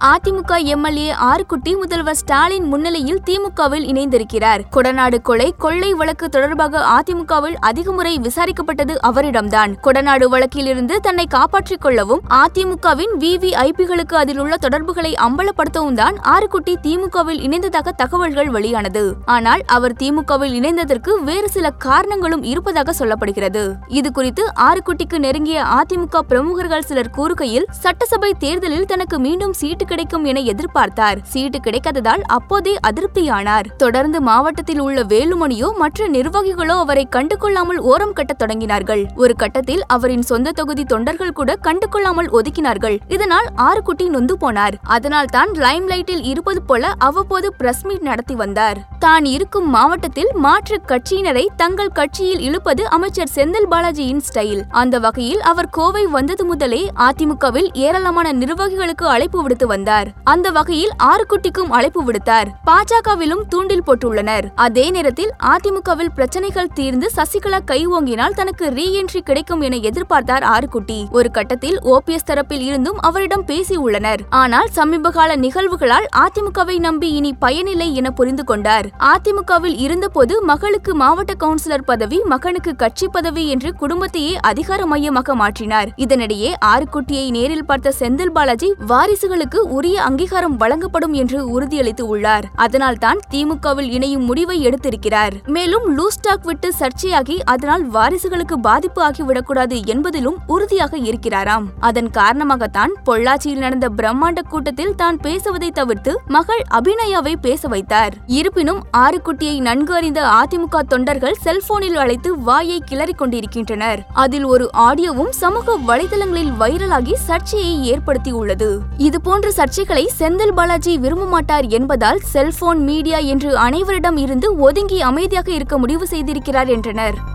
AIADMK MLA Arukutty முதல்வர் ஸ்டாலின் முன்னிலையில் திமுகவில் இணைந்திருக்கிறார். கொடநாடு கொலை கொள்ளை வழக்கு தொடர்பாக அதிமுகவில் அதிக முறை விசாரிக்கப்பட்டது அவரிடம்தான். கொடநாடு வழக்கிலிருந்து தன்னை காப்பாற்றிக் கொள்ளவும் அதிமுகவின் விவிஐபிகளுக்கு அதில் உள்ள தொடர்புகளை அம்பலப்படுத்தவும் தான் ஆறுக்குட்டி திமுகவில் இணைந்ததாக தகவல்கள் வெளியானது. ஆனால் அவர் திமுகவில் இணைந்ததற்கு வேறு சில காரணங்களும் இருப்பதாக சொல்லப்படுகிறது. இது குறித்து ஆறுக்குட்டிக்கு நெருங்கிய அதிமுக பிரமுகர்கள் சிலர் கூறுகையில் சட்டசபை தேர்தலில் தனக்கு மீண்டும் சீட்டு கிடைக்கும் என எதிர்பார்த்தார். சீட்டு கிடைக்காததால் அப்போதே அதிருப்தியானார். தொடர்ந்து மாவட்டத்தில் உள்ள வேலுமணியோ மற்ற நிர்வாகிகளோ அவரை கண்டுகொள்ளாமல் ஓரம் கட்டத் தொடங்கினார்கள். ஒரு கட்டத்தில் அவரின் சொந்த தொகுதி தொண்டர்கள் கூட கண்டுகொள்ளாமல் ஒதுக்கினார்கள். இதனால் ஆறுக்குட்டி நொந்து போனார். அதனால் தான் லைம் லைட்டில் இருப்பது போல அவ்வப்போது பிரஸ் மீட் நடத்தி வந்தார். தான் இருக்கும் மாவட்டத்தில் மாற்று கட்சியினரை தங்கள் கட்சியில் இழுப்பது அமைச்சர் செந்தில் பாலாஜியின் ஸ்டைல். அந்த வகையில் அவர் கோவை வந்தது முதலே அதிமுகவில் ஏராளமான நிர்வாகிகளுக்கு அழைப்பு விடுத்து வந்தார். அந்த வகையில் ஆறுக்குட்டிக்கும் அழைப்பு விடுத்தார். பாஜகவிலும் தூண்டில் போட்டுள்ளனர். அதே நேரத்தில் அதிமுகவில் பிரச்சனைகள் தீர்ந்து சசிகலா கை ஓங்கினால் தனக்கு ரீஎன்ட்ரி கிடைக்கும் என எதிர்பார்த்தார் ஆறுக்குட்டி ஒரு கட்டத்தில் ஓபிஎஸ் தரப்பில் இருந்தும் அவரிடம் பேசி உள்ளனர். ஆனால் சமீபகால நிகழ்வுகளால் அதிமுகவை நம்பி இனி பயனில்லை என புரிந்து கொண்டார். அதிமுகவில் இருந்தபோது மகளுக்கு மாவட்ட கவுன்சிலர் பதவி மகனுக்கு கட்சி பதவி என்று குடும்பத்தையே அதிகார மையமாக மாற்றினார். இதனிடையே ஆறுக்குட்டியை நேரில் பார்த்த செந்தில் பாலாஜி வாரிசுகளுக்கு உரிய அங்கீகாரம் வழங்கப்படும் என்று உறுதியளித்து உள்ளார் அதனால் தான் திமுகவில் இணையும் முடிவை எடுத்திருக்கிறார். மேலும் லூஸ் டாக் விட்டு சர்ச்சையாகி அதனால் வாரிசுகளுக்கு பாதிப்பு ஆகிவிடக்கூடாது என்பதிலும் உறுதியாக இருக்கிறாராம். அதன் காரணமாகத்தான் பொள்ளாச்சியில் நடந்த பிரம்மாண்ட கூட்டத்தில் தான் பேசுவதை தவிர்த்து மகள் அபிநயாவை பேச வைத்தார். இருப்பினும் ஆறுக்குட்டியை நன்கு அறிந்த அதிமுக தொண்டர்கள் செல்போனில் அழைத்து வாயை கிளறிக் கொண்டிருக்கின்றனர். அதில் ஒரு ஆடியோவும் சமூக வலைதளங்களில் வைரலாகி சர்ச்சையை ஏற்படுத்தியுள்ளது. இதுபோன்ற சர்ச்சைகளை செந்தில் பாலாஜி விரும்ப மாட்டார் என்பதால் செல்போன் மீடியா என்று அனைவரிடம் இருந்து ஒதுங்கி அமைதியாக இருக்க முடிவு செய்திருக்கிறார் என்றனர்.